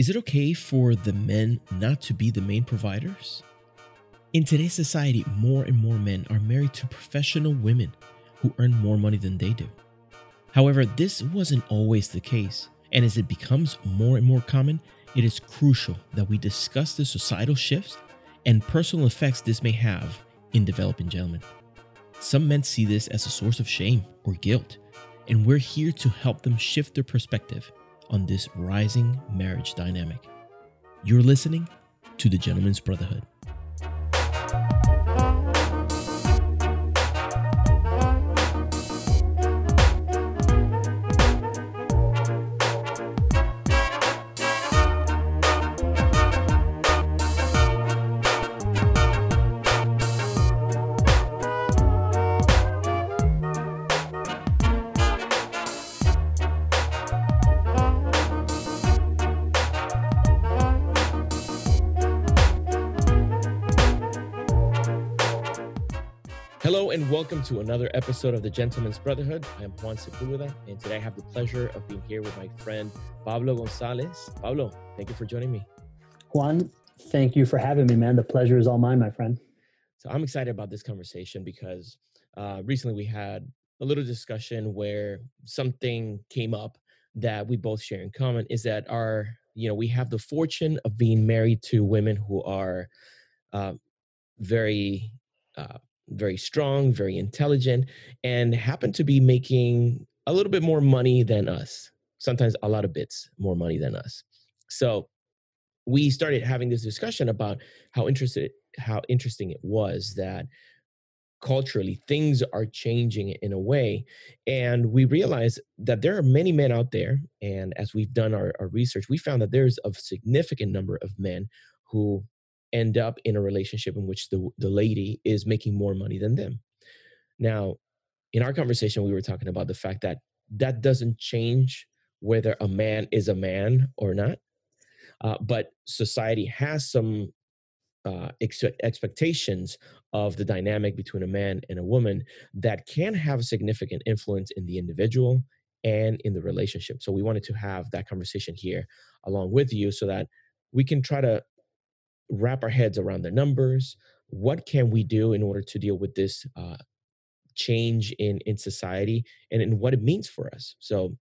Is it okay for the men not to be the main providers? In today's society, more and more men are married to professional women who earn more money than they do. However, this wasn't always the case, and as it becomes more and more common, it is crucial that we discuss the societal shifts and personal effects this may have in developing gentlemen. Some men see this as a source of shame or guilt, and we're here to help them shift their perspective on this rising marriage dynamic. You're listening to the Gentlemen's Brotherhood. To another episode of the Gentlemen's Brotherhood. I am Juan Sepulveda, and today I have the pleasure of being here with my friend Pablo Gonzalez. Pablo, thank you for joining me. Juan, thank you for having me, man. The pleasure is all mine, my friend. So I'm excited about this conversation because uh, recently we had a little discussion where something came up that we both share in common is that our, you know, we have the fortune of being married to women who are uh, very uh, very strong, very intelligent, and happen to be making a little bit more money than us. Sometimes a lot of bits more money than us. So we started having this discussion about how interested how interesting it was that culturally things are changing in a way and we realized that there are many men out there and as we've done our, our research we found that there's a significant number of men who end up in a relationship in which the, the lady is making more money than them. Now, in our conversation, we were talking about the fact that that doesn't change whether a man is a man or not. Uh, but society has some uh, ex- expectations of the dynamic between a man and a woman that can have a significant influence in the individual and in the relationship. So we wanted to have that conversation here along with you so that we can try to wrap our heads around the numbers. What can we do in order to deal with this uh, change in in society and in what it means for us? So,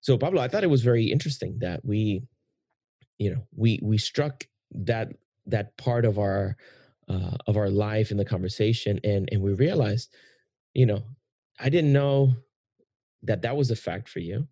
so Pablo, I thought it was very interesting that we, you know, we we struck that that part of our uh, of our life in the conversation, and and we realized, you know, I didn't know that that was a fact for you,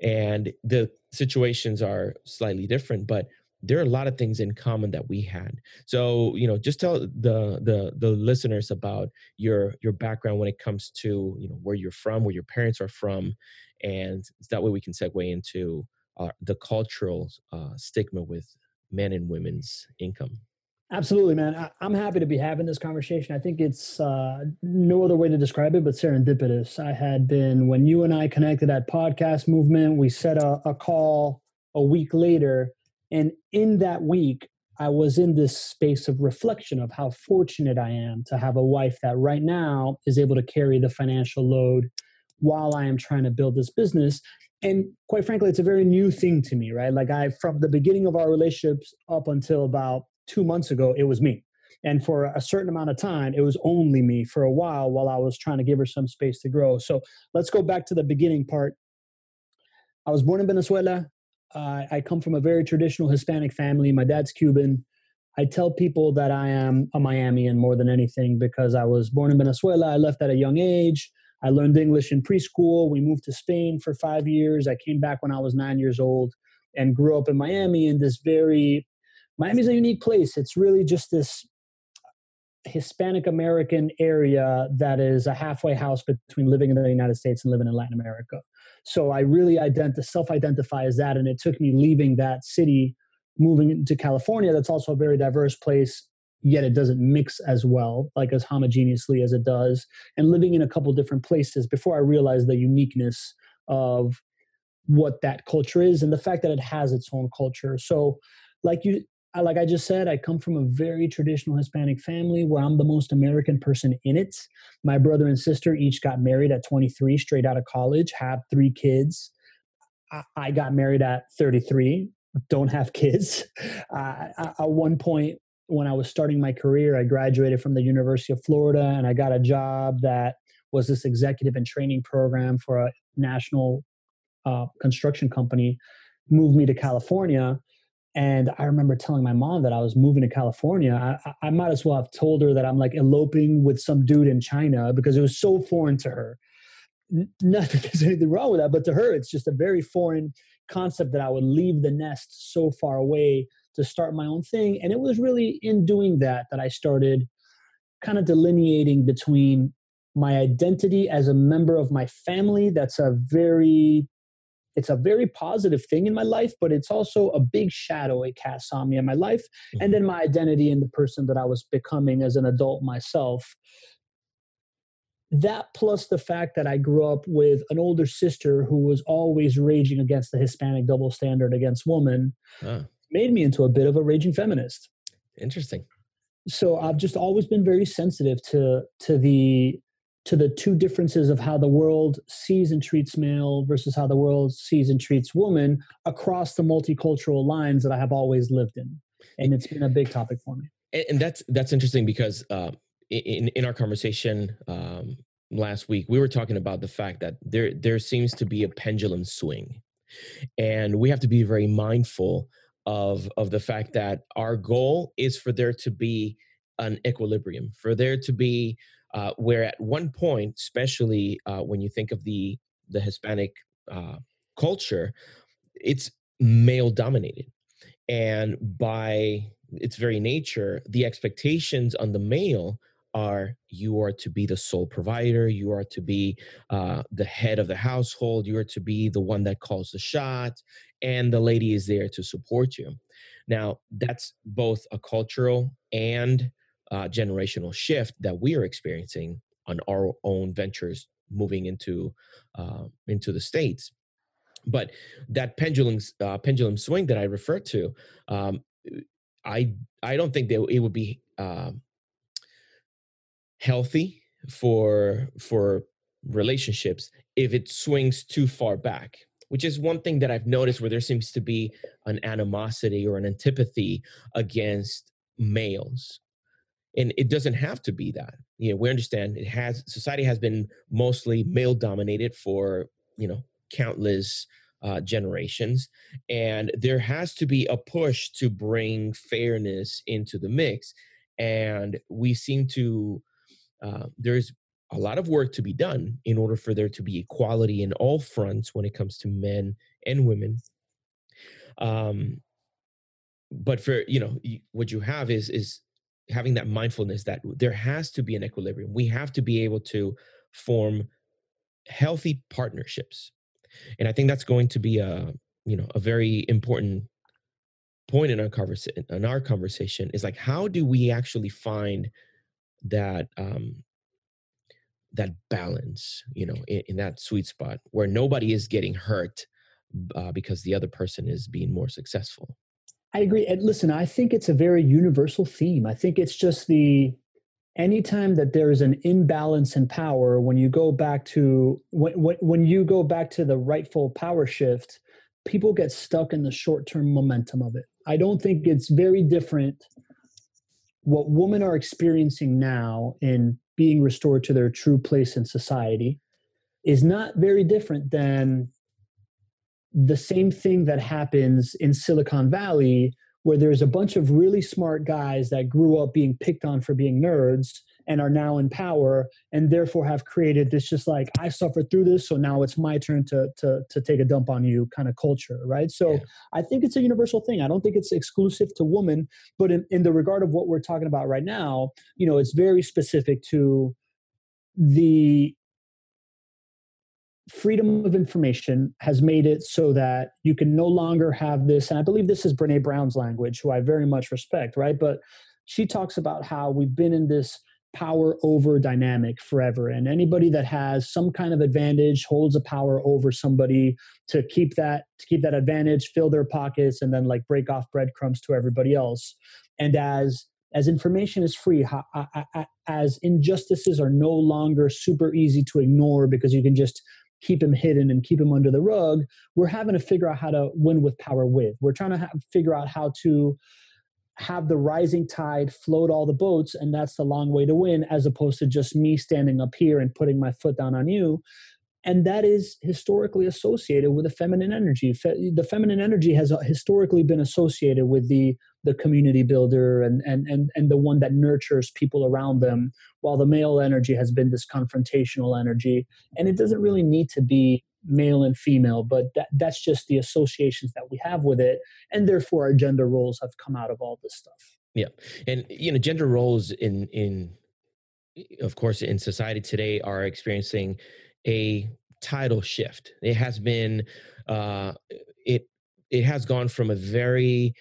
and the situations are slightly different, but there are a lot of things in common that we had. So you know just tell the the the listeners about your your background when it comes to you know where you're from where your parents are from and that way we can segue into uh, the cultural uh, stigma with men and women's income. Absolutely man. I, am happy to be having this conversation. I think it's uh, no other way to describe it but serendipitous. I had been when you and i connected at podcast movement we set a, a call a week later and in that week, I was in this space of reflection of how fortunate I am to have a wife that right now is able to carry the financial load while I am trying to build this business. And quite frankly, it's a very new thing to me, right? Like I, from the beginning of our relationships up until about two months ago, it was me. And for a certain amount of time, it was only me for a while while I was trying to give her some space to grow. So let's go back to the beginning part. I was born in Venezuela. Uh, I come from a very traditional Hispanic family. My dad's Cuban. I tell people that I am a Miamian more than anything because I was born in Venezuela. I left at a young age. I learned English in preschool. We moved to Spain for five years. I came back when I was nine years old and grew up in Miami in this very, Miami's a unique place. It's really just this Hispanic American area that is a halfway house between living in the United States and living in Latin America. So I really ident- self-identify as that, and it took me leaving that city, moving to California. That's also a very diverse place, yet it doesn't mix as well, like as homogeneously as it does, and living in a couple different places before I realized the uniqueness of what that culture is and the fact that it has its own culture. So, like you I, like I just said, I come from a very traditional Hispanic family where I'm the most American person in it. My brother and sister each got married at 23, straight out of college, have three kids. I, I got married at 33. don't have kids. Uh, at one point, when I was starting my career, I graduated from the University of Florida and I got a job that was this executive and training program for a national uh, construction company. Moved me to California. And I remember telling my mom that I was moving to California. I, I might as well have told her that I'm like eloping with some dude in China because it was so foreign to her. Not that there's anything wrong with that, but to her, it's just a very foreign concept that I would leave the nest so far away to start my own thing. And it was really in doing that that I started kind of delineating between my identity as a member of my family. That's a very it's a very positive thing in my life, but it's also a big shadow it casts on me in my life. Mm-hmm. And then my identity and the person that I was becoming as an adult myself that plus the fact that I grew up with an older sister who was always raging against the Hispanic double standard against women made me into a bit of a raging feminist. Interesting. So I've just always been very sensitive to to the to the two differences of how the world sees and treats male versus how the world sees and treats woman across the multicultural lines that I have always lived in. And it's been a big topic for me. And that's that's interesting because uh, in in our conversation um, last week, we were talking about the fact that there there seems to be a pendulum swing, and we have to be very mindful of of the fact that our goal is for there to be an equilibrium, for there to be uh, where at one point, especially uh, when you think of the the Hispanic uh, culture, it's male dominated, and by its very nature, the expectations on the male are you are to be the sole provider. You are to be uh, the head of the household. You are to be the one that calls the shot and the lady is there to support you. Now that's both a cultural and uh, generational shift that we are experiencing on our own ventures moving into uh, into the states. But that pendulum uh, pendulum swing that i referred to um, i i don't think that it would be um, healthy for for relationships if it swings too far back which is one thing that i've noticed where there seems to be an animosity or an antipathy against males and it doesn't have to be that you know we understand it has society has been mostly male dominated for you know countless uh, generations and there has to be a push to bring fairness into the mix and we seem to uh, there's a lot of work to be done in order for there to be equality in all fronts when it comes to men and women. Um, but for you know what you have is is having that mindfulness that there has to be an equilibrium. We have to be able to form healthy partnerships, and I think that's going to be a you know a very important point in our conversation in our conversation is like how do we actually find that um that balance you know in, in that sweet spot where nobody is getting hurt uh, because the other person is being more successful i agree and listen i think it's a very universal theme. I think it's just the anytime that there is an imbalance in power when you go back to when, when, when you go back to the rightful power shift people get stuck in the short-term momentum of it. I don't think it's very different what women are experiencing now in being restored to their true place in society is not very different than the same thing that happens in Silicon Valley, where there's a bunch of really smart guys that grew up being picked on for being nerds and are now in power and therefore have created this just like i suffered through this so now it's my turn to to to take a dump on you kind of culture right so yeah. i think it's a universal thing i don't think it's exclusive to women but in, in the regard of what we're talking about right now you know it's very specific to the freedom of information has made it so that you can no longer have this and i believe this is Brené Brown's language who i very much respect right? But she talks about how we've been in this power over dynamic forever and anybody that has some kind of advantage holds a power over somebody to keep that to keep that advantage fill their pockets and then like break off breadcrumbs to everybody else. And as as information is free as injustices are no longer super easy to ignore because you can just keep him hidden and keep him under the rug. We're having to figure out how to win with power with. We're trying to figure out how to have the rising tide float all the boats and that's the long way to win as opposed to just me standing up here and putting my foot down on you and that is historically associated with the feminine energy Fe- the feminine energy has uh, historically been associated with the the community builder and and and and the one that nurtures people around them while the male energy has been this confrontational energy and it doesn't really need to be male and female, but that, that's just the associations that we have with it. And therefore, our gender roles have come out of all this stuff. Yeah. And, you know, gender roles in, in, of course, in society today are experiencing a tidal shift. It has been, uh, it, it has gone from a very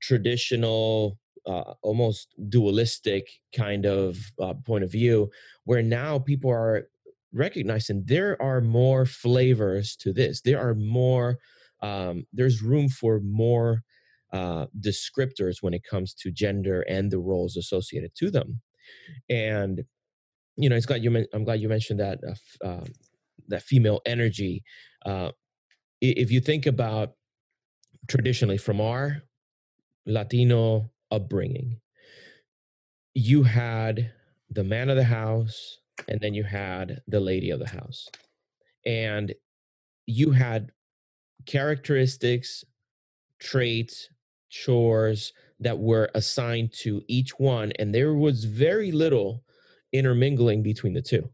traditional, uh, almost dualistic kind of uh, point of view, where now people are recognizing there are more flavors to this. There are more, um, there's room for more uh, descriptors when it comes to gender and the roles associated to them. And, you know, it's glad you, I'm glad you mentioned that, uh, uh, that female energy. Uh, if you think about traditionally from our Latino upbringing, you had the man of the house, and then you had the lady of the house and you had characteristics traits chores that were assigned to each one and there was very little intermingling between the two.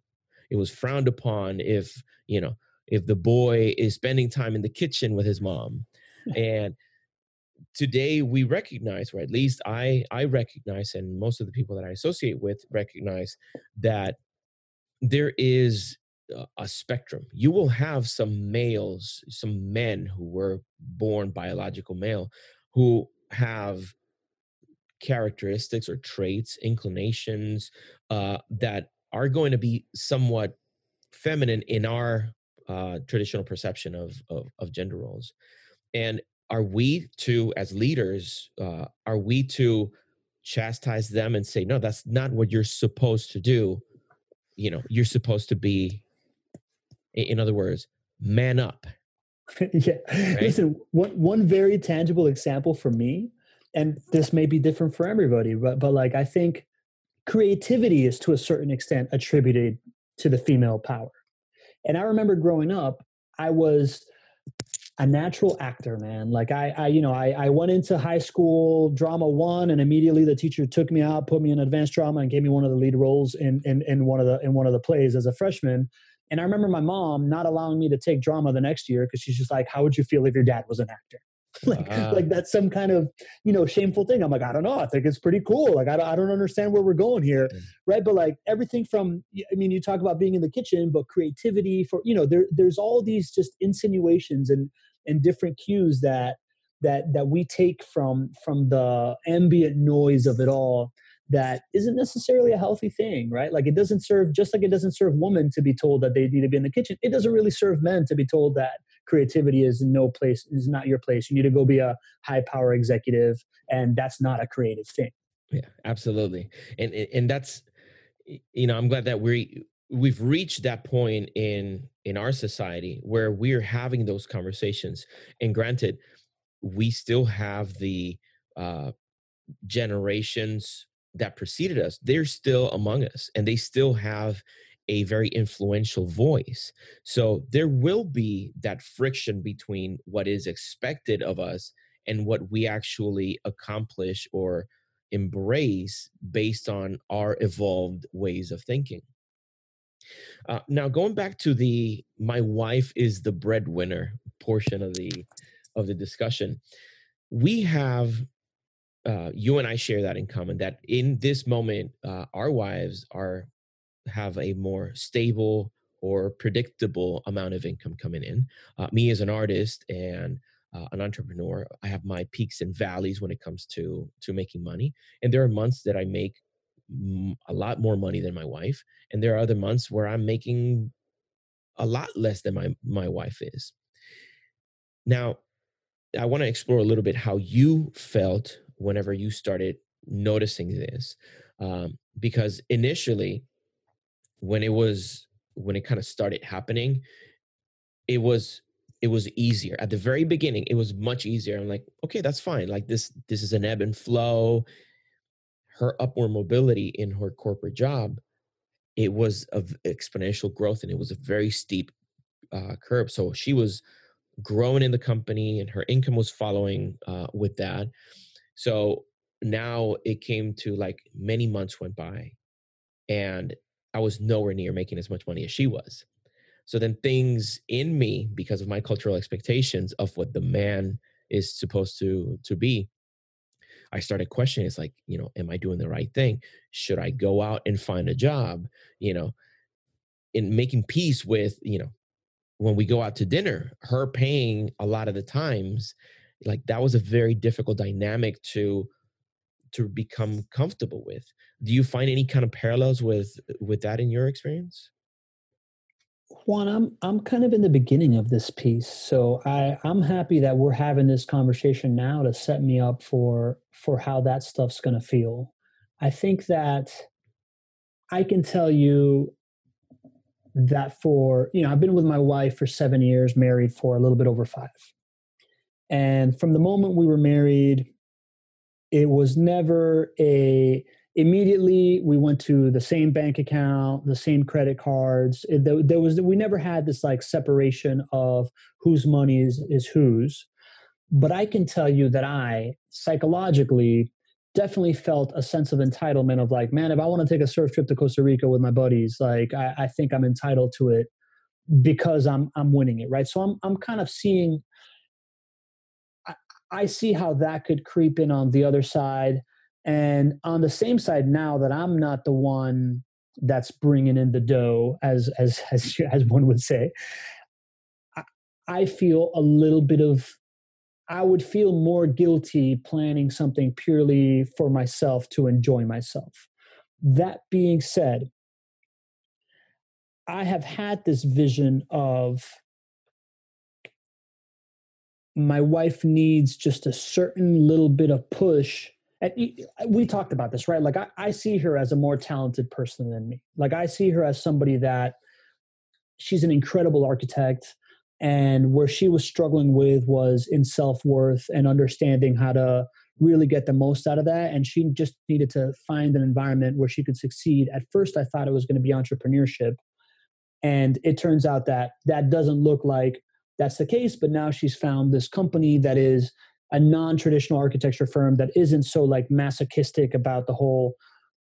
It was frowned upon if you know if the boy is spending time in the kitchen with his mom. And today we recognize or at least i i recognize and most of the people that i associate with recognize that there is a spectrum. You will have some males, some men who were born biological male, who have characteristics or traits, inclinations uh, that are going to be somewhat feminine in our uh, traditional perception of, of, of gender roles. And are we to, as leaders, uh, are we to chastise them and say, no, that's not what you're supposed to do? you know you're supposed to be in other words man up yeah right? listen one one very tangible example for me and this may be different for everybody but but like i think creativity is to a certain extent attributed to the female power and i remember growing up i was a natural actor, man. Like I, I you know, I, I went into high school drama one, and immediately the teacher took me out, put me in advanced drama, and gave me one of the lead roles in in, in one of the in one of the plays as a freshman. And I remember my mom not allowing me to take drama the next year because she's just like, "How would you feel if your dad was an actor?" like, uh, like that's some kind of you know shameful thing. I'm like, I don't know. I think it's pretty cool. Like, I don't, I don't understand where we're going here, mm. right? But like everything from, I mean, you talk about being in the kitchen, but creativity for you know, there there's all these just insinuations and and different cues that that that we take from from the ambient noise of it all that isn't necessarily a healthy thing, right? Like it doesn't serve, just like it doesn't serve women to be told that they need to be in the kitchen. It doesn't really serve men to be told that creativity is no place, is not your place. You need to go be a high power executive, and that's not a creative thing. Yeah, absolutely. And and that's, you know, I'm glad that we we've reached that point in in our society where we're having those conversations and granted we still have the uh generations that preceded us they're still among us and they still have a very influential voice so there will be that friction between what is expected of us and what we actually accomplish or embrace based on our evolved ways of thinking uh, now, going back to the "my wife is the breadwinner" portion of the of the discussion, we have uh, you and I share that in common. That in this moment, uh, our wives are have a more stable or predictable amount of income coming in. Uh, me as an artist and uh, an entrepreneur, I have my peaks and valleys when it comes to to making money, and there are months that I make a lot more money than my wife and there are other months where i'm making a lot less than my my wife is now i want to explore a little bit how you felt whenever you started noticing this um, because initially when it was when it kind of started happening it was it was easier. At the very beginning it was much easier. I'm like okay that's fine. Like this this is an ebb and flow. Her upward mobility in her corporate job it was of exponential growth and it was a very steep uh, curve. So she was growing in the company and her income was following uh, with that. So now it came to like many months went by and i was nowhere near making as much money as she was so then things in me, because of my cultural expectations of what the man is supposed to to be, I started questioning. It's like, you know, am I doing the right thing? Should I go out and find a job? You know, in making peace with, you know, when we go out to dinner, her paying a lot of the times, like that was a very difficult dynamic to to become comfortable with. Do you find any kind of parallels with with that in your experience? Juan, I'm I'm kind of in the beginning of this piece, so I I'm happy that we're having this conversation now to set me up for for how that stuff's going to feel. I think that I can tell you that for you know I've been with my wife for seven years, married for a little bit over five, and from the moment we were married, it was never a immediately we went to the same bank account the same credit cards. It, there, there, was we never had this like separation of whose money is, is whose. But i can tell you that i psychologically definitely felt a sense of entitlement of like man if i want to take a surf trip to costa rica with my buddies like i, I think i'm entitled to it because i'm i'm winning it right? So i'm i'm kind of seeing I, see how that could creep in on the other side and on the same side, now that I'm not the one that's bringing in the dough, as as as as one would say, I, I feel a little bit of. I would feel more guilty planning something purely for myself to enjoy myself. That being said, I have had this vision of my wife needs just a certain little bit of push and we talked about this, right? Like I, I see her as a more talented person than me. Like I see her as somebody that she's an incredible architect and where she was struggling with was in self-worth and understanding how to really get the most out of that and she just needed to find an environment where she could succeed at first i thought it was going to be entrepreneurship and it turns out that that doesn't look like that's the case but now she's found this company that is a non-traditional architecture firm that isn't so like masochistic about the whole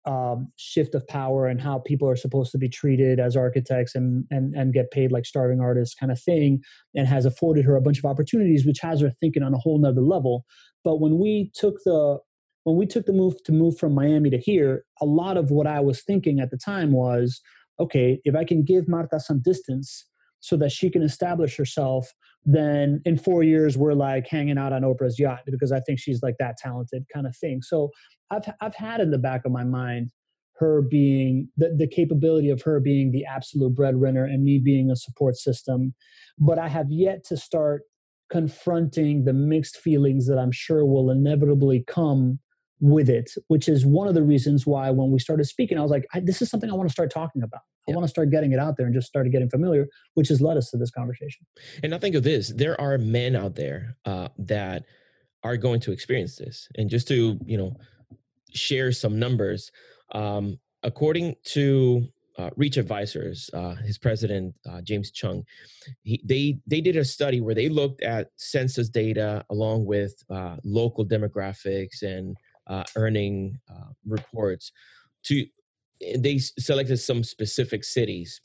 um, shift of power and how people are supposed to be treated as architects and, and and get paid like starving artists kind of thing and has afforded her a bunch of opportunities which has her thinking on a whole nother level. But when we took the when we took the move to move from miami to here a lot of what i was thinking at the time was okay if i can give marta some distance so that she can establish herself then in four years we're like hanging out on Oprah's yacht because I think she's like that talented kind of thing. So I've I've had in the back of my mind her being the, the capability of her being the absolute breadwinner and me being a support system. But I have yet to start confronting the mixed feelings that I'm sure will inevitably come with it, which is one of the reasons why when we started speaking, I was like, I, this is something I want to start talking about. I want to start getting it out there and just started getting familiar, which has led us to this conversation. And I think of this: there are men out there uh, that are going to experience this. And just to you know share some numbers, um, according to uh, Reach Advisors, uh, his president uh, James Chung, he, they they did a study where they looked at census data along with uh, local demographics and uh, earning uh, reports to they selected some specific cities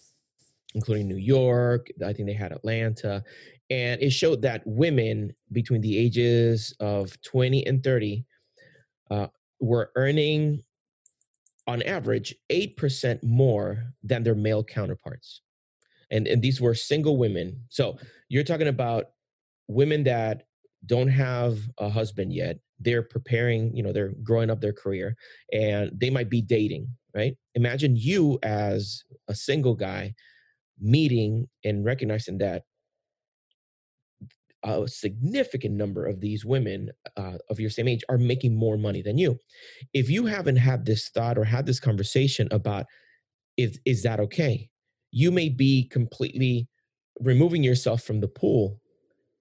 including new york i think they had atlanta and it showed that women between the ages of 20 and 30 uh, were earning on average 8% more than their male counterparts. And, and these were single women. So you're talking about women that don't have a husband yet they're preparing you know they're growing up their career and they might be dating right? Imagine you as a single guy meeting and recognizing that a significant number of these women uh, of your same age are making more money than you. If you haven't had this thought or had this conversation about if is that okay? You may be completely removing yourself from the pool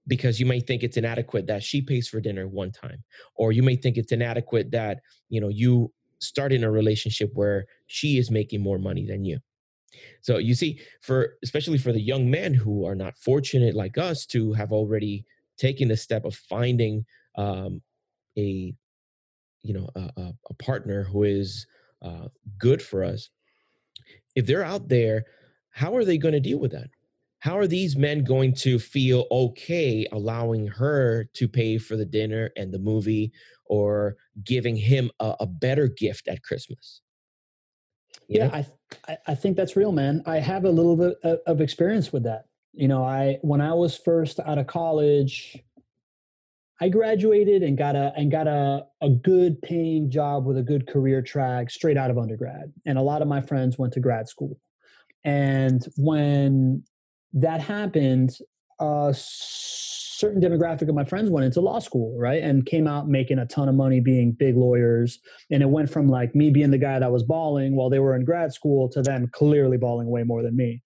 because you may think it's inadequate that she pays for dinner one time or you may think it's inadequate that you know you start in a relationship where she is making more money than you. So you see for especially for the young men who are not fortunate like us to have already taken the step of finding um, a you know a, a partner who is uh, good for us if they're out there how are they going to deal with that how are these men going to feel okay allowing her to pay for the dinner and the movie or giving him a, a better gift at christmas? You yeah I, I think that's real man. I have a little bit of experience with that. You know i when i was first out of college i graduated and got a and got a, a good paying job with a good career track straight out of undergrad and a lot of my friends went to grad school. And when that happened, a certain demographic of my friends went into law school, right? And came out making a ton of money being big lawyers. And it went from like me being the guy that was balling while they were in grad school to them clearly balling way more than me.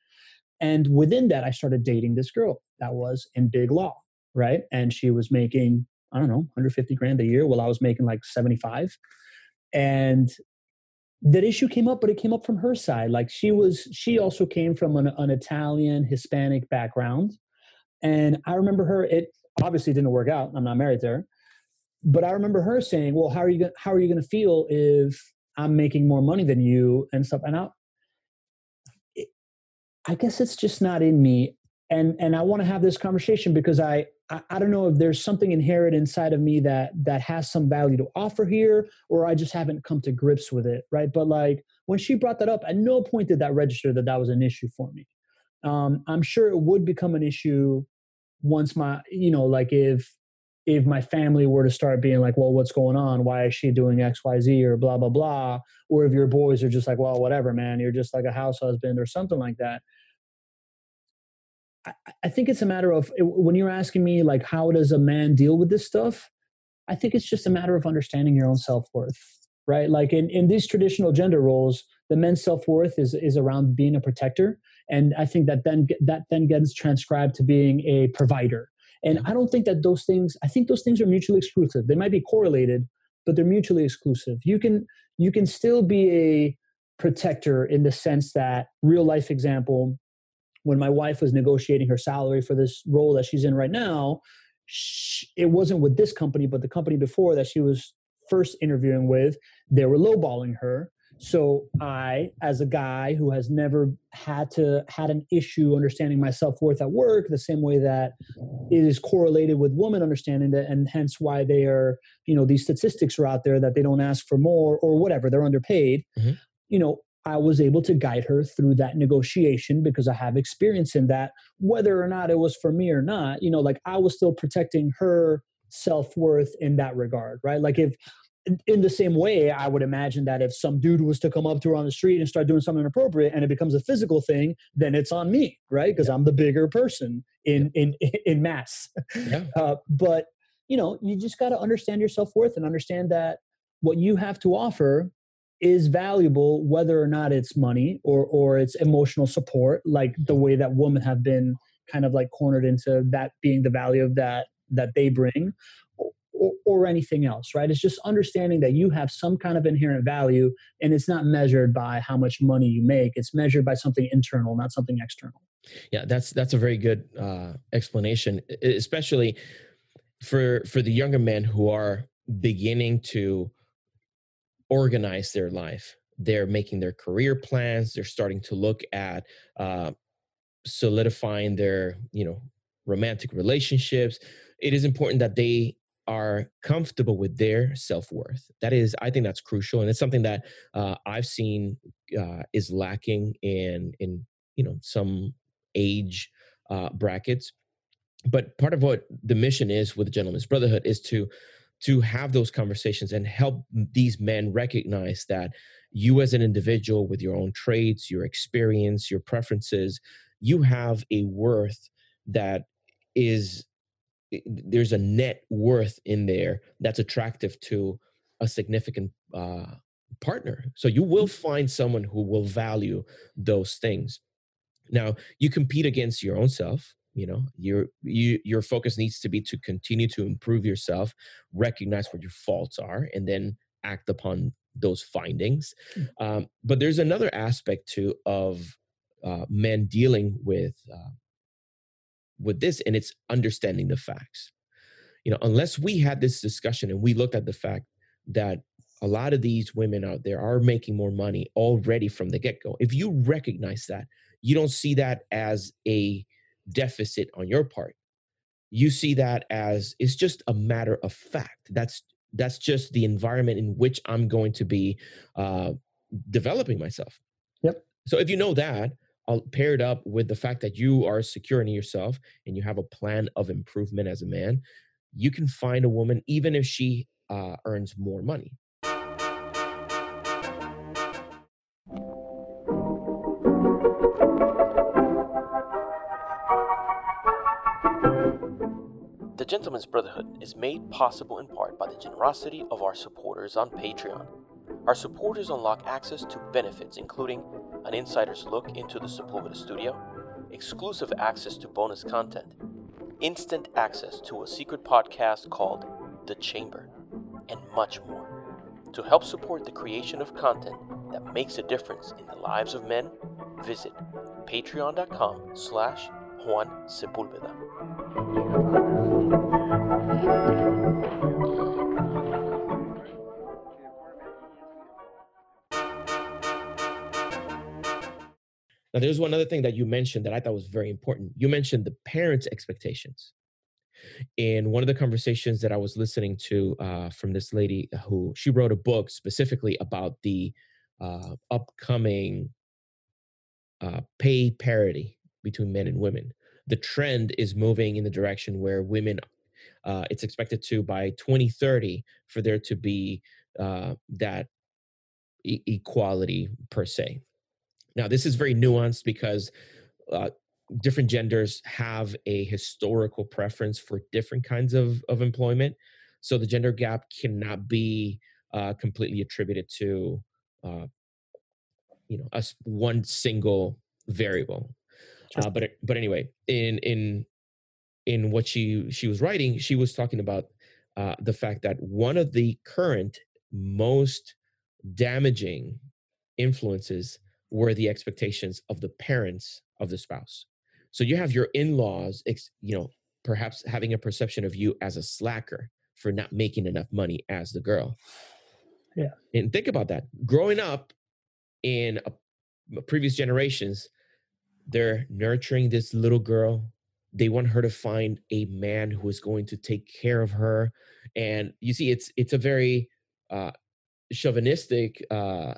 And within that, I started dating this girl that was in big law, right? And she was making, I don't know, 150 grand a year while I was making like 75. And that issue came up, but it came up from her side. Like she mm-hmm. was, she also came from an, an Italian Hispanic background, and I remember her. It obviously didn't work out. I'm not married to her, but I remember her saying, "Well, how are you? Gonna, how are you going to feel if I'm making more money than you and stuff?" And I, it, I guess it's just not in me, and and I want to have this conversation because I I, I, don't know if there's something inherent inside of me that that has some value to offer here or i just haven't come to grips with it right? But like when she brought that up at no point did that register that that was an issue for me. Um, i'm sure it would become an issue once my you know like if if my family were to start being like well what's going on? Why is she doing xyz or blah blah blah. Or if your boys are just like well whatever man. You're just like a house husband or something like that I think it's a matter of eh, when you're asking me like how does a man deal with this stuff i think it's just a matter of understanding your own self-worth right? Like in, in these traditional gender roles the men's self-worth is is around being a protector and i think that then that then gets transcribed to being a provider. And i don't think that those things i think those things are mutually exclusive. They might be correlated but they're mutually exclusive. You can you can still be a protector in the sense that real life example when my wife was negotiating her salary for this role that she's in right now, she, it wasn't with this company, but the company before that she was first interviewing with, they were lowballing her. So I, as a guy who has never had to had an issue understanding my self worth at work, the same way that it is correlated with women understanding that, and hence why they are, you know, these statistics are out there that they don't ask for more or whatever, they're underpaid. Mm-hmm. You know, I was able to guide her through that negotiation because I have experience in that, whether or not it was for me or not, you know, like I was still protecting her self worth in that regard, right? Like if, in the same way, I would imagine that if some dude was to come up to her on the street and start doing something inappropriate and it becomes a physical thing, then it's on me, right? Because yeah. I'm the bigger person in in in mass. Yeah. Uh, but you know, you just got to understand your self worth and understand that what you have to offer is valuable whether or not it's money or or it's emotional support like the way that women have been kind of like cornered into that being the value of that that they bring or, or, anything else right? It's just understanding that you have some kind of inherent value and it's not measured by how much money you make it's measured by something internal not something external. Yeah that's that's a very good uh, explanation especially for for the younger men who are beginning to organize their life. They're making their career plans. They're starting to look at uh, solidifying their, you know, romantic relationships. It is important that they are comfortable with their self worth. That is, I think that's crucial, and it's something that uh, I've seen uh, is lacking in in you know some age uh, brackets. But part of what the mission is with the Gentlemen's Brotherhood is to to have those conversations and help these men recognize that you as an individual with your own traits your experience your preferences you have a worth that is there's a net worth in there that's attractive to a significant uh, partner so you will find someone who will value those things Now you compete against your own self. You know, your you your focus needs to be to continue to improve yourself, recognize what your faults are, and then act upon those findings. Mm. Um, but there's another aspect too of uh, men dealing with uh, with this, and it's understanding the facts. You know, unless we had this discussion and we looked at the fact that a lot of these women out there are making more money already from the get go. If you recognize that, you don't see that as a deficit on your part. You see that as it's just a matter of fact. That's that's just the environment in which I'm going to be uh, developing myself. Yep. So if you know that, I'll pair it up with the fact that you are secure in yourself and you have a plan of improvement as a man, you can find a woman even if she uh, earns more money. The Gentlemen's Brotherhood is made possible in part by the generosity of our supporters on Patreon. Our supporters unlock access to benefits including an insider's look into the Sepulveda studio, exclusive access to bonus content, instant access to a secret podcast called The Chamber, and much more. To help support the creation of content that makes a difference in the lives of men, visit patreon.com slash Juan Sepulveda. Now, there's one other thing that you mentioned that I thought was very important. You mentioned the parents' expectations. In one of the conversations that I was listening to uh, from this lady who she wrote a book specifically about the uh, upcoming uh, pay parity between men and women. The trend is moving in the direction where women, uh, it's expected to by 2030 for there to be uh, that e- equality per se. Now, this is very nuanced because uh, different genders have a historical preference for different kinds of, of employment. So the gender gap cannot be uh, completely attributed to, uh, you know, us one single variable. Uh, but but anyway, in in in what she she was writing, she was talking about uh, the fact that one of the current most damaging influences were the expectations of the parents of the spouse. So you have your in-laws, you know, perhaps having a perception of you as a slacker for not making enough money as the girl. Yeah. And think about that. Growing up in a, previous generations, they're nurturing this little girl. They want her to find a man who is going to take care of her. And you see, it's it's a very uh, chauvinistic uh,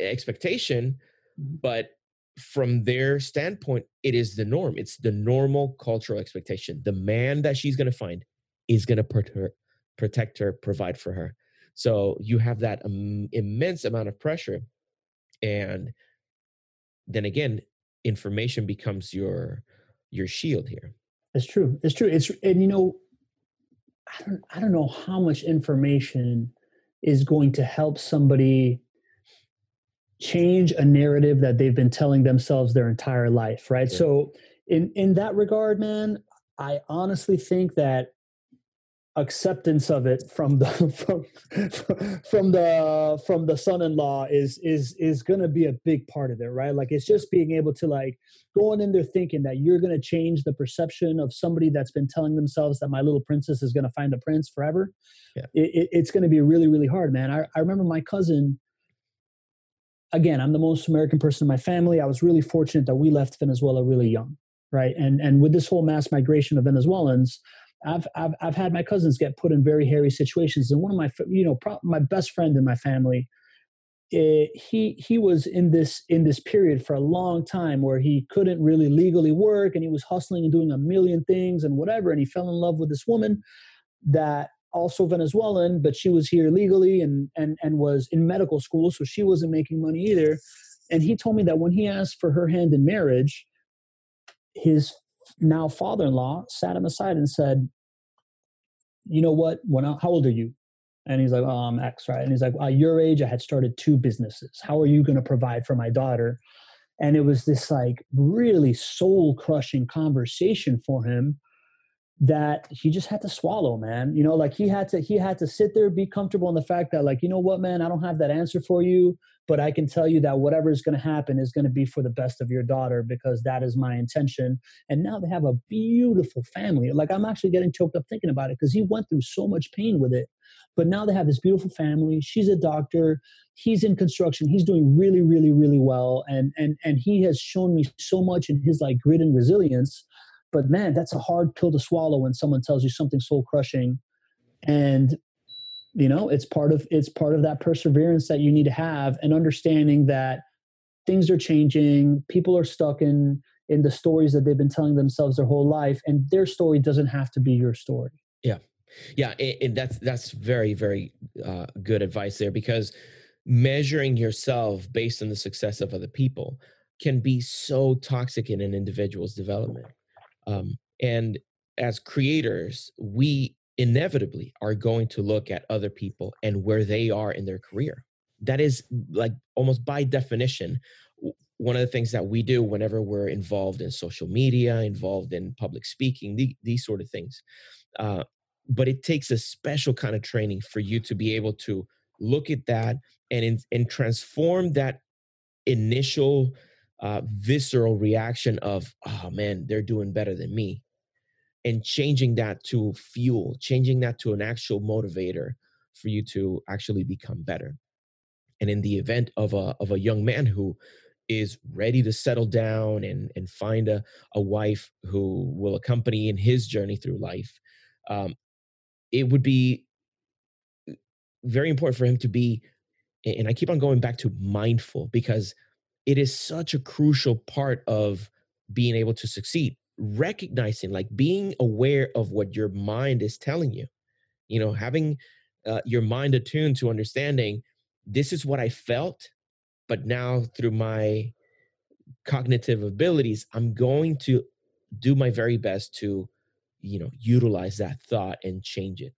expectation mm-hmm. but from their standpoint it is the norm. It's the normal cultural expectation. The man that she's going to find is going to protect her, protect her provide for her. So you have that um, immense amount of pressure and then again information becomes your your shield here. It's true. It's true. It's and you know i don't i don't know how much information is going to help somebody change a narrative that they've been telling themselves their entire life right? Yeah. so in in that regard man i honestly think that acceptance of it from the from from the from the son-in-law is is is going to be a big part of it right? Like it's just being able to like going in there thinking that you're going to change the perception of somebody that's been telling themselves that my little princess is going to find a prince forever. Yeah. It, it, it's going to be really really hard man. I, I remember my cousin again, I'm the most American person in my family. I was really fortunate that we left Venezuela really young, right? And and with this whole mass migration of Venezuelans, I've I've, I've had my cousins get put in very hairy situations. And one of my you know pro- my best friend in my family, it, eh, he he was in this in this period for a long time where he couldn't really legally work and he was hustling and doing a million things and whatever. And he fell in love with this woman that also Venezuelan, but she was here legally and and and was in medical school, so she wasn't making money either. And he told me that when he asked for her hand in marriage, his now father-in-law sat him aside and said, "You know what? When I, how old are you?" And he's like, "Oh, I'm X, right?" And he's like, "At your age, I had started two businesses. How are you going to provide for my daughter?" and it was this like really soul crushing conversation for him that he just had to swallow man. You know like he had to he had to sit there be comfortable in the fact that like you know what man? I don't have that answer for you but i can tell you that whatever is going to happen is going to be for the best of your daughter because that is my intention. And now they have a beautiful family. Like i'm actually getting choked up thinking about it because he went through so much pain with it. But now they have this beautiful family. She's a doctor. He's in construction. He's doing really really really well. And and and he has shown me so much in his like grit and resilience but man that's a hard pill to swallow when someone tells you something soul crushing and you know it's part of it's part of that perseverance that you need to have and understanding that things are changing people are stuck in in the stories that they've been telling themselves their whole life and their story doesn't have to be your story. Yeah. Yeah and that's that's very very uh, good advice there because measuring yourself based on the success of other people can be so toxic in an individual's development um, and as creators, we inevitably are going to look at other people and where they are in their career. That is like almost by definition one of the things that we do whenever we're involved in social media, involved in public speaking, the, these sort of things. Uh, but it takes a special kind of training for you to be able to look at that and and transform that initial uh, visceral reaction of, oh man, they're doing better than me. And changing that to fuel, changing that to an actual motivator for you to actually become better. And in the event of a, of a young man who is ready to settle down and, and find a, a wife who will accompany in his journey through life, um, it would be uh, very important for him to be, and I keep on going back to mindful because it is such a crucial part of being able to succeed recognizing like being aware of what your mind is telling you you know having uh, your mind attuned to understanding this is what i felt but now through my cognitive abilities i'm going to do my very best to you know utilize that thought and change it.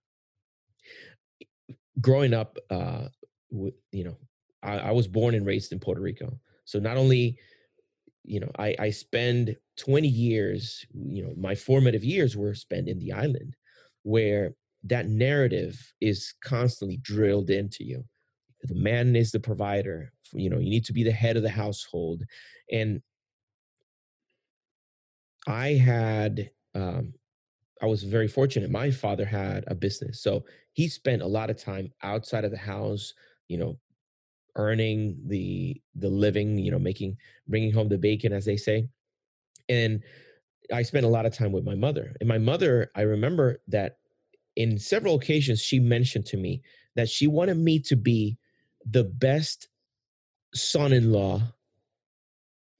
Growing up uh with you know I, I was born and raised in puerto rico so not only, you know, I, I spend 20 years, you know, my formative years were spent in the island where that narrative is constantly drilled into you. The man is the provider, you know, you need to be the head of the household. And I had, um, I was very fortunate. My father had a business. So he spent a lot of time outside of the house, you know, earning the the living you know making bringing home the bacon as they say and i spent a lot of time with my mother and my mother i remember that in several occasions she mentioned to me that she wanted me to be the best son-in-law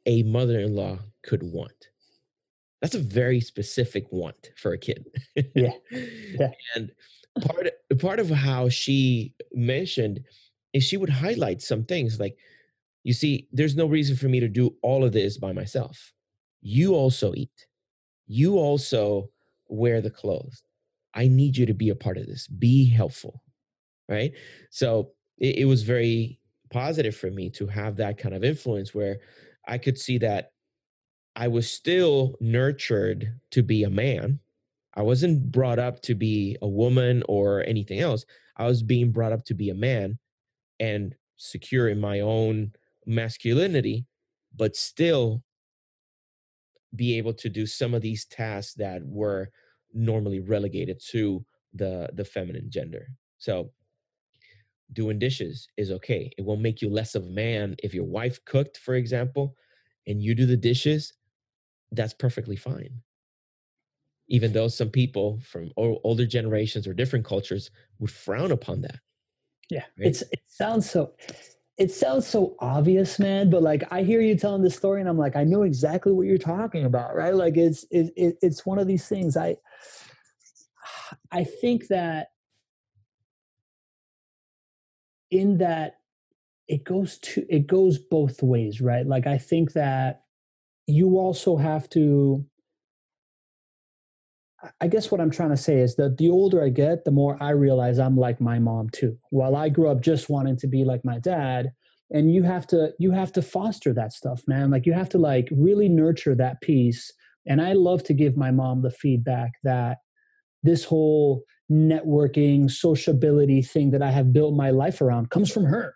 a mother-in-law could want. That's a very specific want for a kid. Yeah, yeah. and part part of how she mentioned is she would highlight some things like, you see, there's no reason for me to do all of this by myself. You also eat. You also wear the clothes. I need you to be a part of this. Be helpful. Right. So it, it was very positive for me to have that kind of influence where I could see that I was still nurtured to be a man. I wasn't brought up to be a woman or anything else. I was being brought up to be a man and secure in my own masculinity, but still be able to do some of these tasks that were normally relegated to the the feminine gender. So doing dishes is okay. It won't make you less of a man if your wife cooked, for example, and you do the dishes. That's perfectly fine. Even though some people from older generations or different cultures would frown upon that. Yeah, right? it's it sounds so it sounds so obvious, man. But like I hear you telling this story, and I'm like, I know exactly what you're talking about, right? Like it's it, it it's one of these things. I I think that in that it goes to it goes both ways, right? Like I think that you also have to I guess what I'm trying to say is that the older I get, the more I realize I'm like my mom too. While I grew up just wanting to be like my dad, and you have to you have to foster that stuff man. Like you have to like really nurture that piece and i love to give my mom the feedback that this whole networking sociability thing that i have built my life around comes from her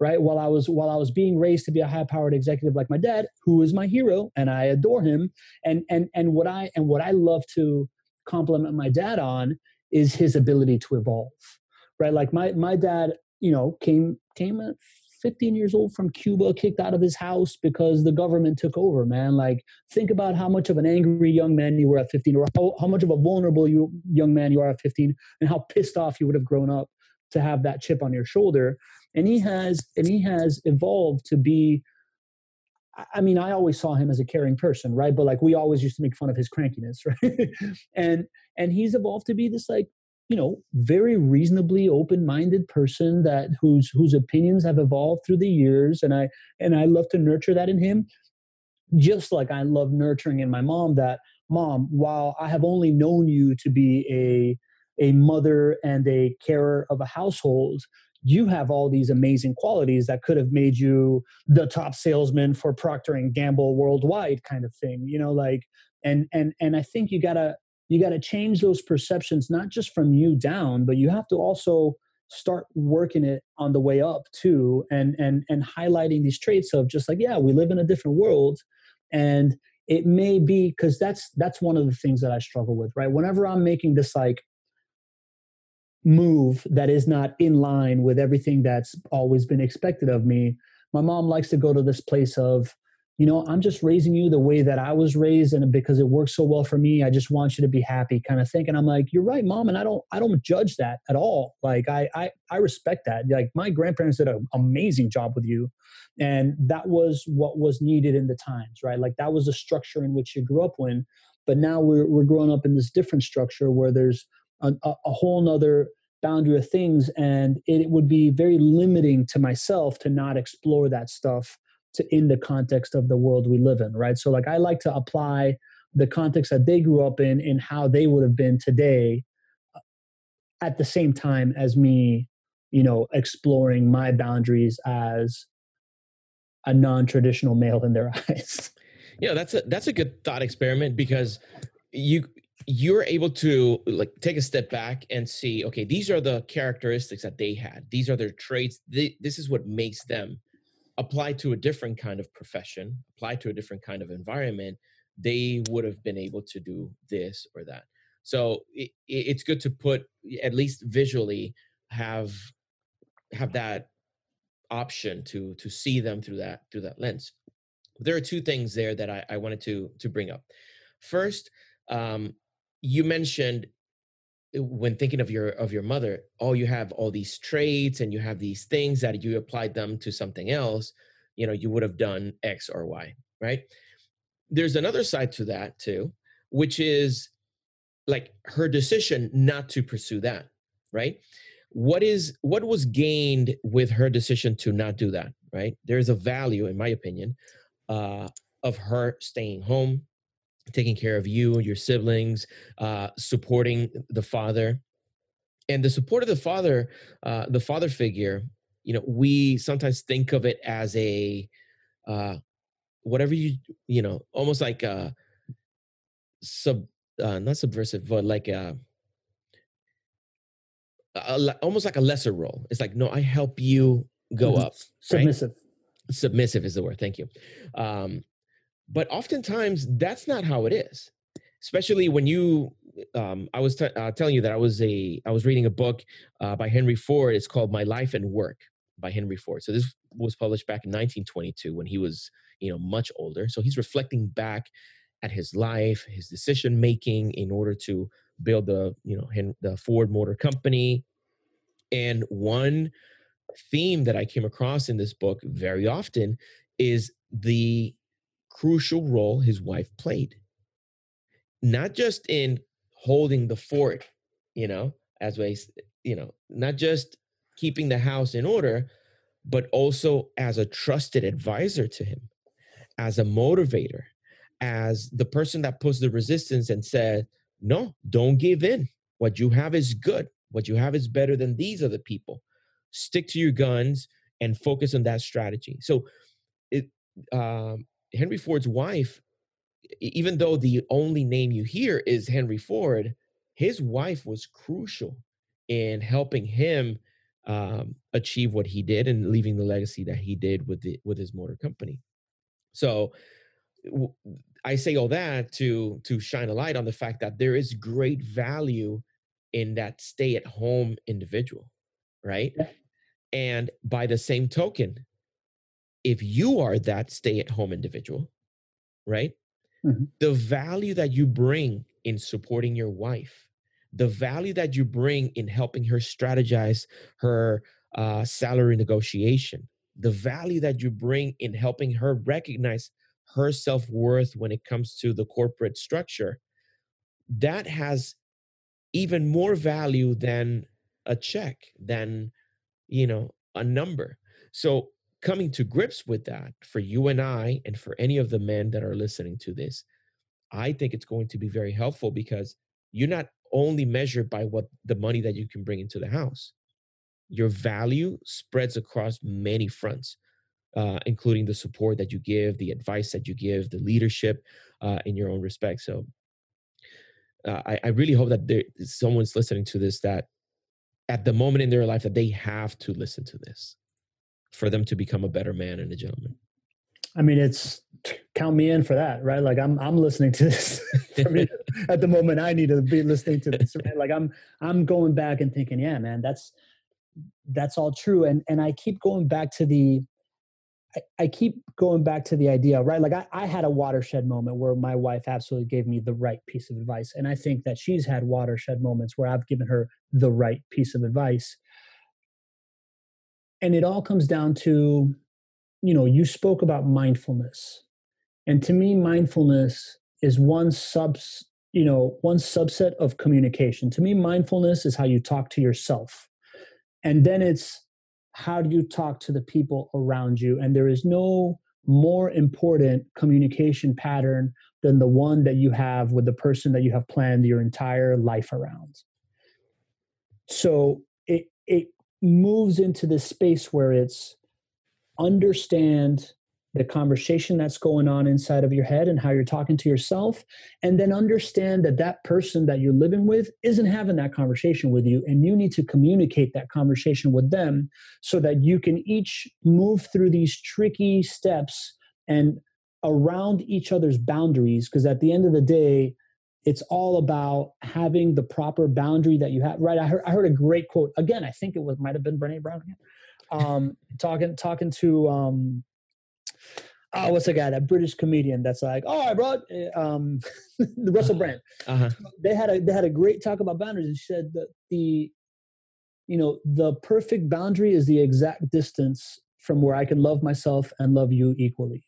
right while i was while i was being raised to be a high powered executive like my dad who is my hero and i adore him and and and what i and what i love to compliment my dad on is his ability to evolve right like my my dad you know came came at 15 years old from Cuba, kicked out of his house because the government took over, man. Like, think about how much of an angry young man you were at 15, or how, how much of a vulnerable you, young man you are at 15, and how pissed off you would have grown up to have that chip on your shoulder. And he has, and he has evolved to be. I mean, I always saw him as a caring person, right? But like, we always used to make fun of his crankiness, right? and and he's evolved to be this like you know very reasonably open-minded person that whose whose opinions have evolved through the years and i and i love to nurture that in him just like i love nurturing in my mom that mom while i have only known you to be a a mother and a carer of a household you have all these amazing qualities that could have made you the top salesman for procter and gamble worldwide kind of thing you know like and and and i think you gotta you got to change those perceptions not just from you down but you have to also start working it on the way up too and and and highlighting these traits of just like yeah we live in a different world and it may be because that's that's one of the things that i struggle with right? Whenever i'm making this like move that is not in line with everything that's always been expected of me my mom likes to go to this place of you know, I'm just raising you the way that I was raised and because it works so well for me, I just want you to be happy kind of thing. And I'm like, you're right, mom. And I don't, I don't judge that at all. Like I, I, I respect that. Like my grandparents did an amazing job with you. And that was what was needed in the times, right? Like that was the structure in which you grew up in. But now we're, we're growing up in this different structure where there's a, a, whole nother boundary of things. And it would be very limiting to myself to not explore that stuff to in the context of the world we live in right so like i like to apply the context that they grew up in and how they would have been today uh, at the same time as me you know exploring my boundaries as a non-traditional male in their eyes yeah that's a that's a good thought experiment because you you're able to like take a step back and see okay these are the characteristics that they had these are their traits this is what makes them apply to a different kind of profession, apply to a different kind of environment, they would have been able to do this or that. So it, it's good to put at least visually have have that option to to see them through that through that lens. There are two things there that I, I wanted to to bring up. First, um, you mentioned when thinking of your of your mother oh you have all these traits and you have these things that you applied them to something else you know you would have done x or y right? There's another side to that too which is like her decision not to pursue that right? What is what was gained with her decision to not do that right? There's a value in my opinion uh of her staying home taking care of you and your siblings, uh, supporting the father. And the support of the father, uh, the father figure, you know, we sometimes think of it as a uh, whatever you, you know, almost like a sub, uh, not subversive, but like a, a, almost like a lesser role. It's like, no, I help you go mm-hmm. up. Submissive. Right? Submissive is the word. Thank you. Um, but oftentimes that's not how it is especially when you um, i was t- uh, telling you that i was a i was reading a book uh, by henry ford it's called my life and work by henry ford so this was published back in 1922 when he was you know much older so he's reflecting back at his life his decision making in order to build the you know the ford motor company and one theme that i came across in this book very often is the crucial role his wife played, not just in holding the fort, you know, as we, you know, not just keeping the house in order, but also as a trusted advisor to him, as a motivator, as the person that puts the resistance and said, no, don't give in. What you have is good. What you have is better than these other people. Stick to your guns. and focus on that strategy. So, it um, Henry Ford's wife, even though the only name you hear is Henry Ford, his wife was crucial in helping him um, achieve what he did and leaving the legacy that he did with the with his motor company. So w- I say all that to to shine a light on the fact that there is great value in that stay at home individual, right? And by the same token, if you are that stay at home individual, right? Mm-hmm. The value that you bring in supporting your wife, the value that you bring in helping her strategize her uh, salary negotiation, the value that you bring in helping her recognize her self worth when it comes to the corporate structure, that has even more value than a check, than, you know, a number. So coming to grips with that for you and I, and for any of the men that are listening to this, I think it's going to be very helpful because you're not only measured by what the money that you can bring into the house. Your value spreads across many fronts, uh, including the support that you give, the advice that you give, the leadership uh, in your own respect. So, uh, I, I, really hope that there, someone's listening to this that at the moment in their life that they have to listen to this for them to become a better man and a gentleman. I mean, it's count me in for that, right? Like I'm I'm listening to this me, at the moment. I need to be listening to this. Right? Like I'm I'm going back and thinking, yeah, man, that's that's all true. And and I keep going back to the I, I keep going back to the idea, right? Like I, I had a watershed moment where my wife absolutely gave me the right piece of advice. And I think that she's had watershed moments where I've given her the right piece of advice. And it all comes down to you know, you spoke about mindfulness. And to me, mindfulness is one subs, you know, one subset of communication. To me, mindfulness is how you talk to yourself. And then it's how do you talk to the people around you? And there is no more important communication pattern than the one that you have with the person that you have planned your entire life around. So it it moves into this space where it's understand the conversation that's going on inside of your head and how you're talking to yourself and then understand that that person that you're living with isn't having that conversation with you and you need to communicate that conversation with them so that you can each move through these tricky steps and around each other's boundaries because at the end of the day it's all about having the proper boundary that you have right i heard, I heard a great quote again i think it was might have been Brené Brown again um, talking talking to um, oh, what's the guy? That British comedian that's like, oh, I brought um, the Russell Brand. Uh-huh. They had a they had a great talk about boundaries, and she said that the you know the perfect boundary is the exact distance from where I can love myself and love you equally.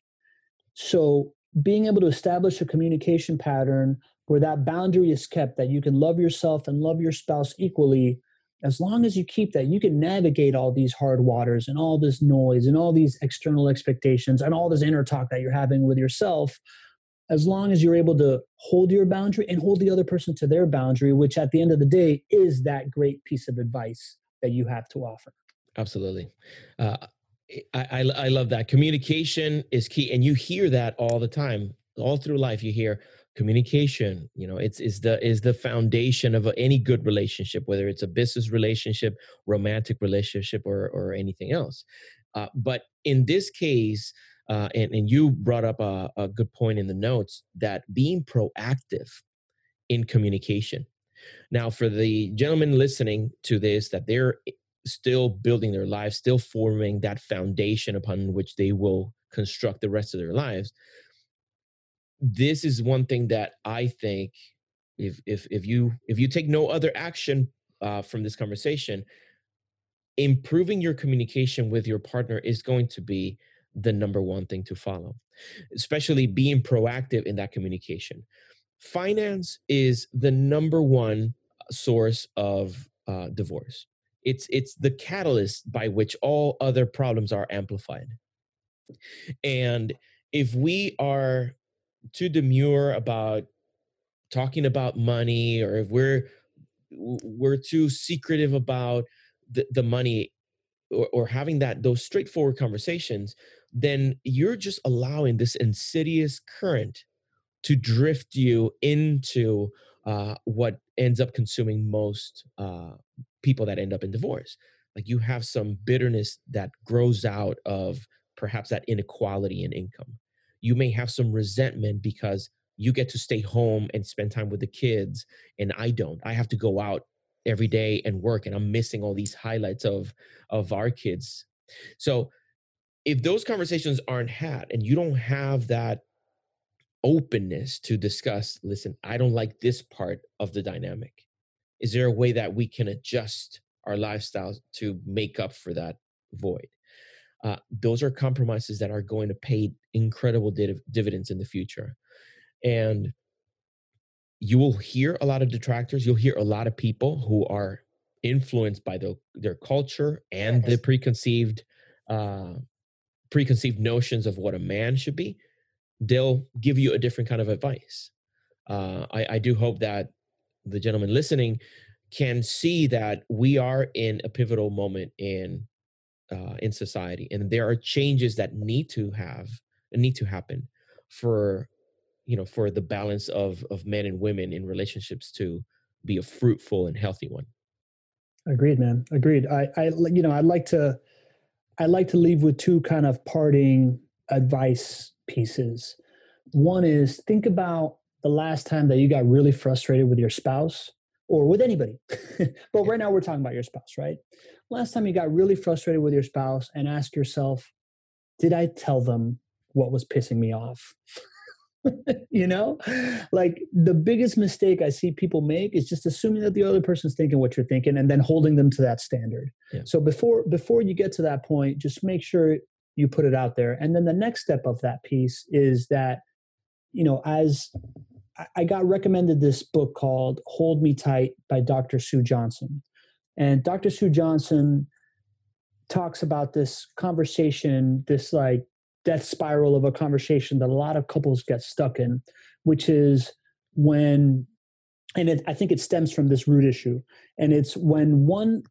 So being able to establish a communication pattern where that boundary is kept, that you can love yourself and love your spouse equally as long as you keep that, you can navigate all these hard waters and all this noise and all these external expectations and all this inner talk that you're having with yourself. As long as you're able to hold your boundary and hold the other person to their boundary, which at the end of the day is that great piece of advice that you have to offer. Absolutely. Uh, I, I, I love that. Communication is key. And you hear that all the time, all through life. You hear, communication you know it's is the is the foundation of any good relationship whether it's a business relationship romantic relationship or or anything else. Uh, but in this case uh, and, and you brought up a, a good point in the notes that being proactive in communication. Now for the gentlemen listening to this that they're still building their lives still forming that foundation upon which they will construct the rest of their lives this is one thing that I think if if if you if you take no other action uh, from this conversation, improving your communication with your partner is going to be the number one thing to follow, especially being proactive in that communication. Finance is the number one source of uh, divorce. It's it's the catalyst by which all other problems are amplified. And if we are too demure about talking about money or if we're we're too secretive about the, the money or, or having that those straightforward conversations then you're just allowing this insidious current to drift you into uh, what ends up consuming most uh, people that end up in divorce. Like you have some bitterness that grows out of perhaps that inequality in income. You may have some resentment because you get to stay home and spend time with the kids, and I don't. I have to go out every day and work, and I'm missing all these highlights of of our kids. So if those conversations aren't had and you don't have that openness to discuss listen i don't like this part of the dynamic is there a way that we can adjust our lifestyles to make up for that void uh, those are compromises that are going to pay incredible div- dividends in the future and you will hear a lot of detractors you'll hear a lot of people who are influenced by the, their culture and yes. the preconceived uh, preconceived notions of what a man should be, they'll give you a different kind of advice. Uh, I, I do hope that the gentleman listening can see that we are in a pivotal moment in uh, in society, and there are changes that need to have need to happen for you know for the balance of of men and women in relationships to be a fruitful and healthy one. Agreed, man. Agreed. I, I, you know, I'd like to I like to leave with two kind of parting advice pieces. One is think about the last time that you got really frustrated with your spouse or with anybody. but right now we're talking about your spouse, right? Last time you got really frustrated with your spouse and ask yourself, did I tell them what was pissing me off? you know like the biggest mistake i see people make is just assuming that the other person's thinking what you're thinking and then holding them to that standard yeah. so before before you get to that point just make sure you put it out there and then the next step of that piece is that you know as i got recommended this book called hold me tight by dr sue johnson. And dr sue johnson talks about this conversation this like death spiral of a conversation that a lot of couples get stuck in, which is when, and it, I think it stems from this root issue, and it's when one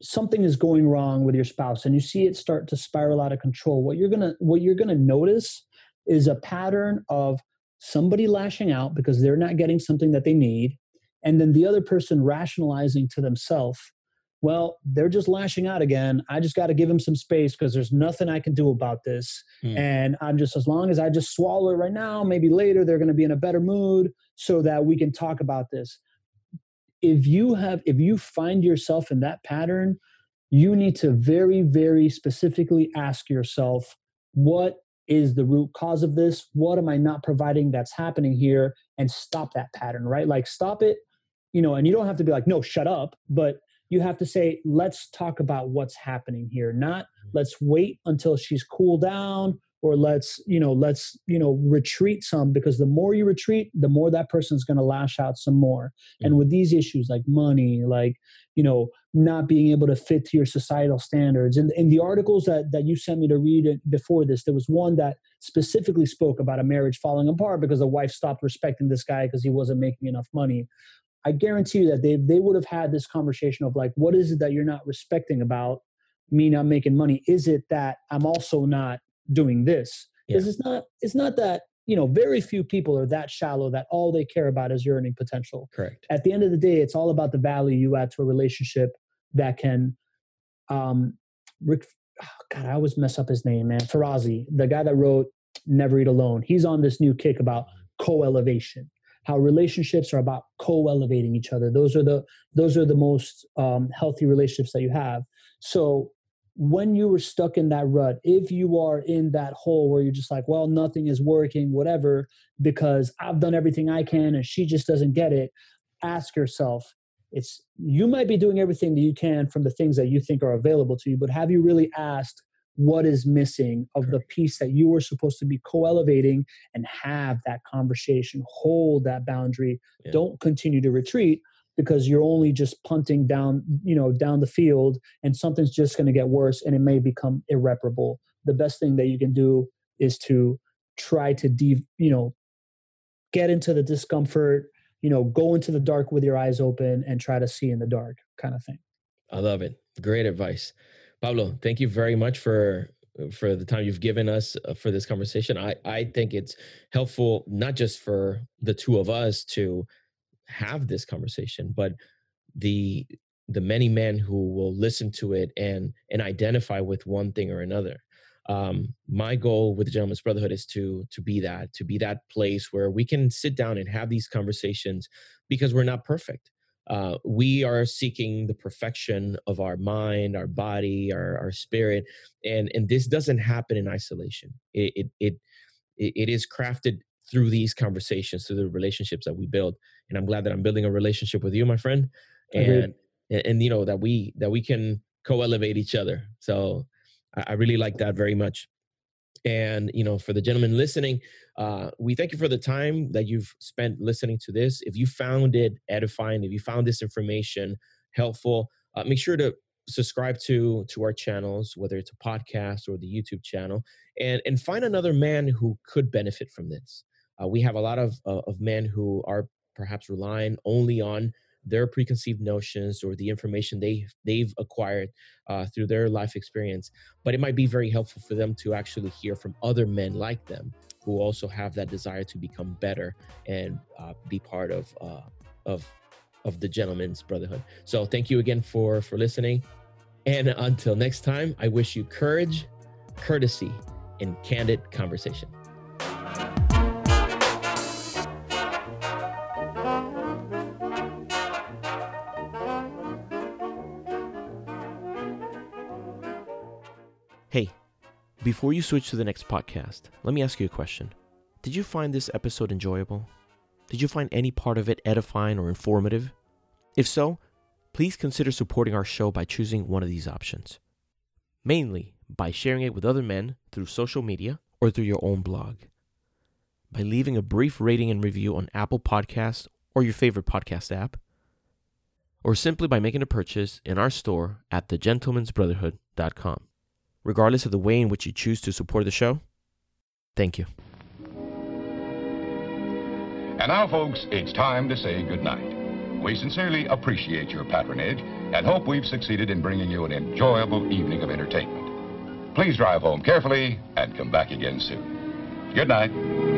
something is going wrong with your spouse and you see it start to spiral out of control what you're gonna what you're gonna notice is a pattern of somebody lashing out because they're not getting something that they need and then the other person rationalizing to themselves well, they're just lashing out again. I just got to give them some space because there's nothing I can do about this. Mm. And I'm just, as long as I just swallow it right now, maybe later they're going to be in a better mood so that we can talk about this. If you have, if you find yourself in that pattern, you need to very, very specifically ask yourself, what is the root cause of this? What am I not providing that's happening here? And stop that pattern, right? Like, stop it, you know, and you don't have to be like, no, shut up, but you have to say, let's talk about what's happening here, not mm-hmm. let's wait until she's cooled down or let's, you know, let's, you know, retreat some because the more you retreat, the more that person's going to lash out some more. Mm-hmm. And with these issues like money, like, you know, not being able to fit to your societal standards. And in the articles that, that you sent me to read before this, there was one that specifically spoke about a marriage falling apart because the wife stopped respecting this guy because he wasn't making enough money. I guarantee you that they they would have had this conversation of like, what is it that you're not respecting about me not making money? Is it that I'm also not doing this? Because yeah. it's not it's not that you know very few people are that shallow that all they care about is your earning potential. Correct. At the end of the day, it's all about the value you add to a relationship that can. Um, Rick, oh God, I always mess up his name, man. Ferrazzi, the guy that wrote Never Eat Alone. He's on this new kick about co-elevation how relationships are about co-elevating each other those are the those are the most um, healthy relationships that you have so when you were stuck in that rut if you are in that hole where you're just like well nothing is working whatever because i've done everything i can and she just doesn't get it ask yourself it's you might be doing everything that you can from the things that you think are available to you but have you really asked what is missing of the piece that you were supposed to be co-elevating and have that conversation hold that boundary yeah. don't continue to retreat because you're only just punting down you know down the field and something's just going to get worse and it may become irreparable. The best thing that you can do is to try to de- you know get into the discomfort you know go into the dark with your eyes open and try to see in the dark kind of thing. I love it. Great advice. Pablo, thank you very much for for the time you've given us uh, for this conversation. I I think it's helpful not just for the two of us to have this conversation, but the the many men who will listen to it and and identify with one thing or another. Um, my goal with the Gentlemen's Brotherhood is to to be that to be that place where we can sit down and have these conversations because we're not perfect. Uh, we are seeking the perfection of our mind, our body, our, our spirit, and and this doesn't happen in isolation. It it it, it is crafted through these conversations, through the relationships that we build. And I'm glad that I'm building a relationship with you, my friend, and and, and you know that we that we can co-elevate each other. So I, I really like that very much. And you know, for the gentleman listening, uh, we thank you for the time that you've spent listening to this. If you found it edifying, if you found this information helpful, uh, make sure to subscribe to to our channels, whether it's a podcast or the YouTube channel, and and find another man who could benefit from this. Uh, we have a lot of uh, of men who are perhaps relying only on their preconceived notions or the information they they've acquired uh, through their life experience but it might be very helpful for them to actually hear from other men like them who also have that desire to become better and uh, be part of uh, of of the Gentlemen's Brotherhood. So thank you again for for listening and until next time i wish you courage courtesy and candid conversation before you switch to the next podcast, let me ask you a question. Did you find this episode enjoyable? Did you find any part of it edifying or informative? If so, please consider supporting our show by choosing one of these options. Mainly by sharing it with other men through social media or through your own blog. By leaving a brief rating and review on Apple Podcasts or your favorite podcast app. Or simply by making a purchase in our store at thegentleman'sbrotherhood.com regardless of the way in which you choose to support the show. Thank you. And now, folks, it's time to say goodnight. We sincerely appreciate your patronage and hope we've succeeded in bringing you an enjoyable evening of entertainment. Please drive home carefully and come back again soon. Good night.